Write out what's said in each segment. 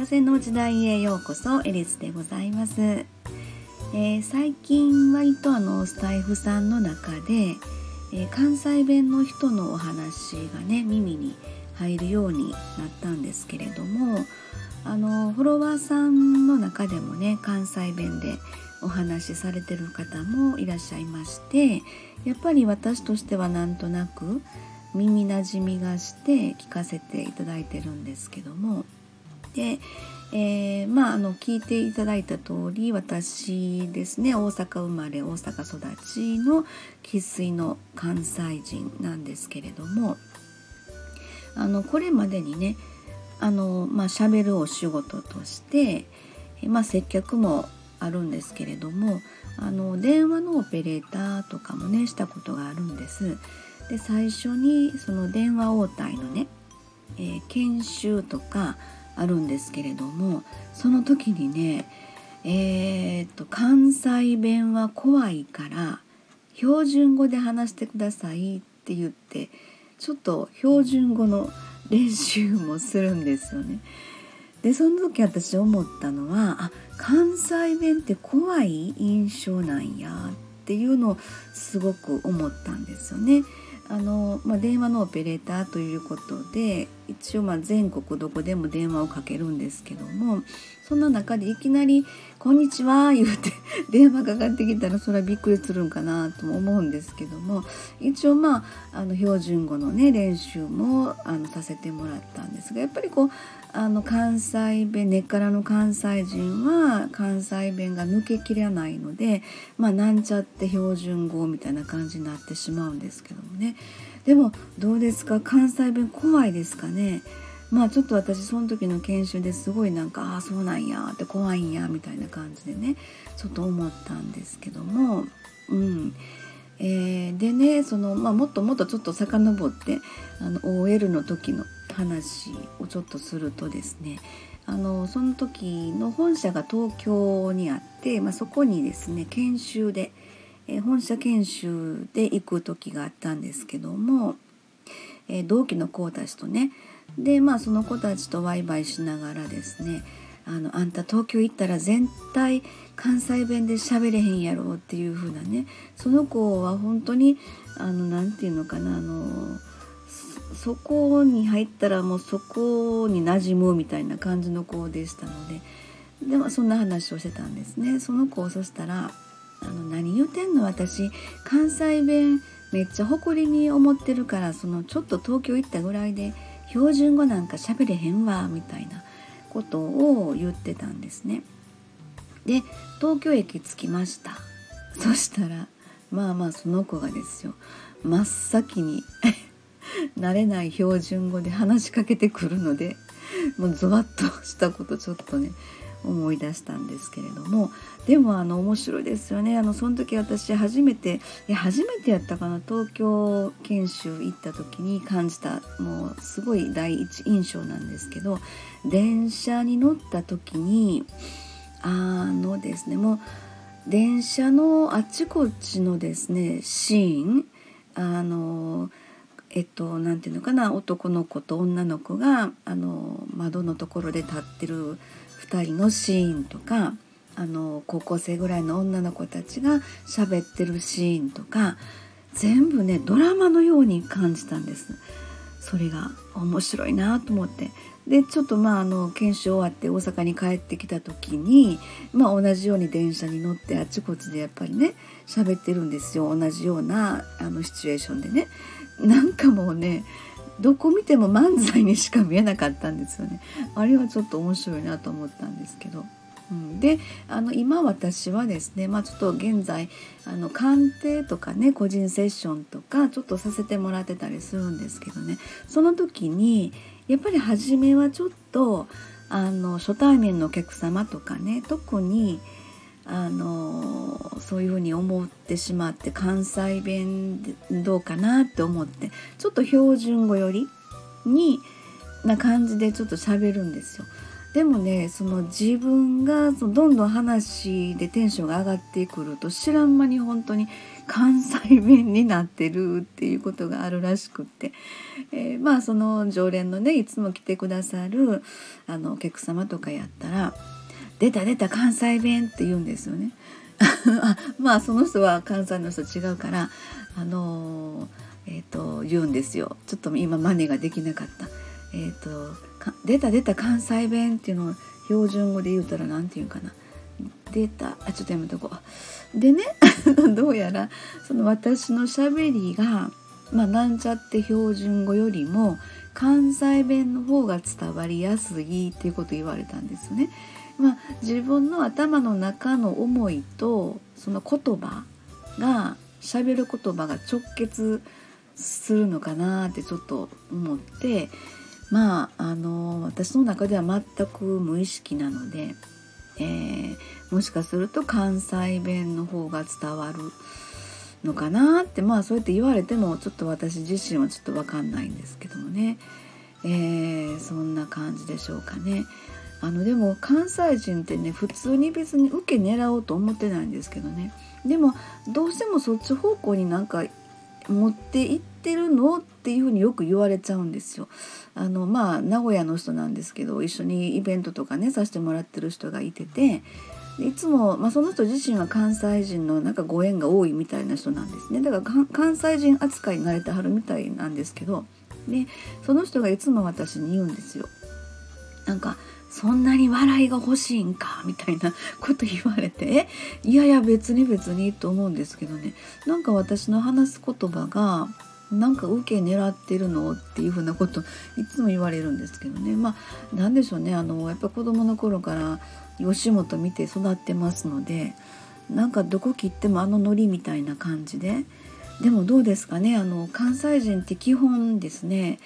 風の時代へようこそエリスでございます、えー、最近割とあのスタイフさんの中で、えー、関西弁の人のお話がね耳に入るようになったんですけれどもあのフォロワーさんの中でもね関西弁でお話しされてる方もいらっしゃいましてやっぱり私としてはなんとなく耳なじみがして聞かせていただいてるんですけどもで、えー、まああの聞いていただいた通り私ですね大阪生まれ大阪育ちの生粋の関西人なんですけれどもあのこれまでにねあのまあ喋るお仕事として、まあ、接客もあるんですけれどもあの電話のオペレーターとかもねしたことがあるんです。で最初にその電話応対のね、えー、研修とかあるんですけれどもその時にねえー、っと関西弁は怖いから標準語で話してくださいって言ってちょっと標準語の練習もするんですよね。でその時私思ったのはあ関西弁って怖い印象なんやっっていうのをすごく思ったんですよね。あの、まあ、電話のオペレーターということで一応ま全国どこでも電話をかけるんですけどもそんな中でいきなり「こんにちは」言うて 電話かかってきたらそれはびっくりするんかなとも思うんですけども一応まああの標準語のね練習もあのさせてもらったんですがやっぱりこうあの関西弁根っからの関西人は関西弁が抜けきれないのでまあなんちゃって標準語みたいな感じになってしまうんですけどもね。でもどうですか？関西弁怖いですかね？まあちょっと私その時の研修ですごいなんかああそうなんやって怖いんやみたいな感じでねちょっと思ったんですけども。うん。えー、でねその、まあ、もっともっとちょっと遡ってあの OL の時の話をちょっとするとですねあのその時の本社が東京にあって、まあ、そこにですね研修で、え、本社研修で行く時があったんですけども、え、同期の子たちとねでまあその子たちとワイワイしながらですねあのあんた東京行ったら全体関西弁で喋れへんやろっていう風なねその子は本当にあの何て言うのかなあのそこに入ったらもうそこに馴染むみたいな感じの子でしたのででもそんな話をしてたんですね。その子をそしたら「あの何言うてんの？私関西弁めっちゃ誇りに思ってるからそのちょっと東京行ったぐらいで標準語なんか喋れへんわ」みたいなことを言ってたんですね。で東京駅着きました。そしたらまあまあその子がですよ真っ先に慣れない標準語で話しかけてくるのでもうゾワッとしたことちょっとね思い出したんですけれども。でもあの面白いですよね。あのその時私初めてい初めてやったかな？東京研修行った時に感じたもうすごい第一印象なんですけど電車に乗った時にあのですねもう電車のあちこちのですねシーンあのえっとなんていうのかな男の子と女の子があの窓のところで立ってる2人のシーンとかあの高校生ぐらいの女の子たちが喋ってるシーンとか全部ねドラマのように感じたんです。それが面白いなと思ってでちょっとまああの研修終わって大阪に帰ってきた時に、まあ、同じように電車に乗ってあちこちでやっぱりね喋ってるんですよ同じようなあのシチュエーションでね。なんかもうねどこ見ても漫才にしか見えなかったんですよね。あれはちょっと面白いなと思ったんですけど。うん、であの今私はですね、まあ、ちょっと現在あの鑑定とかね個人セッションとかちょっとさせてもらってたりするんですけどねその時にやっぱり初めはちょっとあの初対面のお客様とかね特にあのそういうふうに思ってしまって関西弁どうかなって思ってちょっと標準語よりにな感じでちょっと喋るんですよ。でもねその自分がそのどんどん話でテンションが上がってくると知らん間に本当に関西弁になってるっていうことがあるらしくって、えー、まあその常連のねいつも来てくださるあのお客様とかやったら「出た出た関西弁」って言うんですよね。まあその人は関西の人違うからあのー、えーと、言うんですよちょっと今マネができなかった。えーと出た出た関西弁っていうのを標準語で言うたら何て言うかな出たあちょっとやめとこうでね どうやらその私のしゃべりがまあなんちゃって標準語よりも関西弁の方が伝わりやすいっていうこと言われたんですね。まあ、自分の頭の中の思いとその言葉が喋る言葉が直結するのかなってちょっと思ってまああの私の中では全く無意識なので、えー、もしかすると関西弁の方が伝わるのかなってまあそうやって言われてもちょっと私自身はちょっと分かんないんですけどもね、えー、そんな感じでしょうかね。あのでも関西人ってね普通に別に受け狙おうと思ってないんですけどねでもどうしてもそっち方向になんか持っていってるの？っていうふうによく言われちゃうんですよ。あのまあ名古屋の人なんですけど一緒にイベントとかねさせてもらってる人がいてていつも、まあ、その人自身は関西人のなんかご縁が多いみたいな人なんですねだから関西人扱いに慣れてはるみたいなんですけどでその人がいつも私に言うんですよ。なんかそんなに笑いが欲しいんかみたいな こと言われていやいや別に別にと思うんですけどね。なんか私の話す言葉がなんか受け狙ってるのっていうふうなこといつも言われるんですけどね。まあ何でしょうね。あのやっぱ子供の頃から吉本見て育ってますのでなんかどこ切ってもあのノリみたいな感じで。でもどうですかね。あの関西人って基本ですね。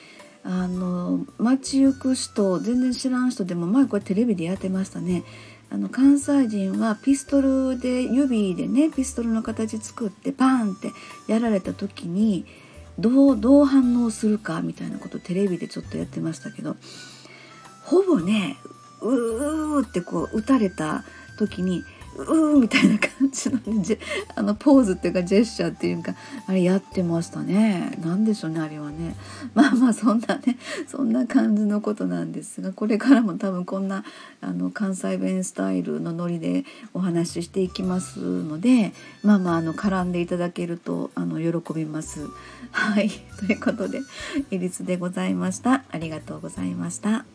あの街行く人全然知らん人でも前これテレビでやってましたね。あの関西人はピストルで指でねピストルの形作ってパーンってやられた時にどうどう反応するかみたいなことテレビでちょっとやってましたけどほぼねうーってこう撃たれた時にうーみたいな感じの,、ね、あのポーズっていうかジェスチャーっていうかあれやってましたね何でしょうねあれはねまあまあそんなねそんな感じのことなんですがこれからも多分こんなあの関西弁スタイルのノリでお話ししていきますのでまあまああの絡んでいただけるとあの喜びます。はいということで「エリスでございました。ありがとうございました。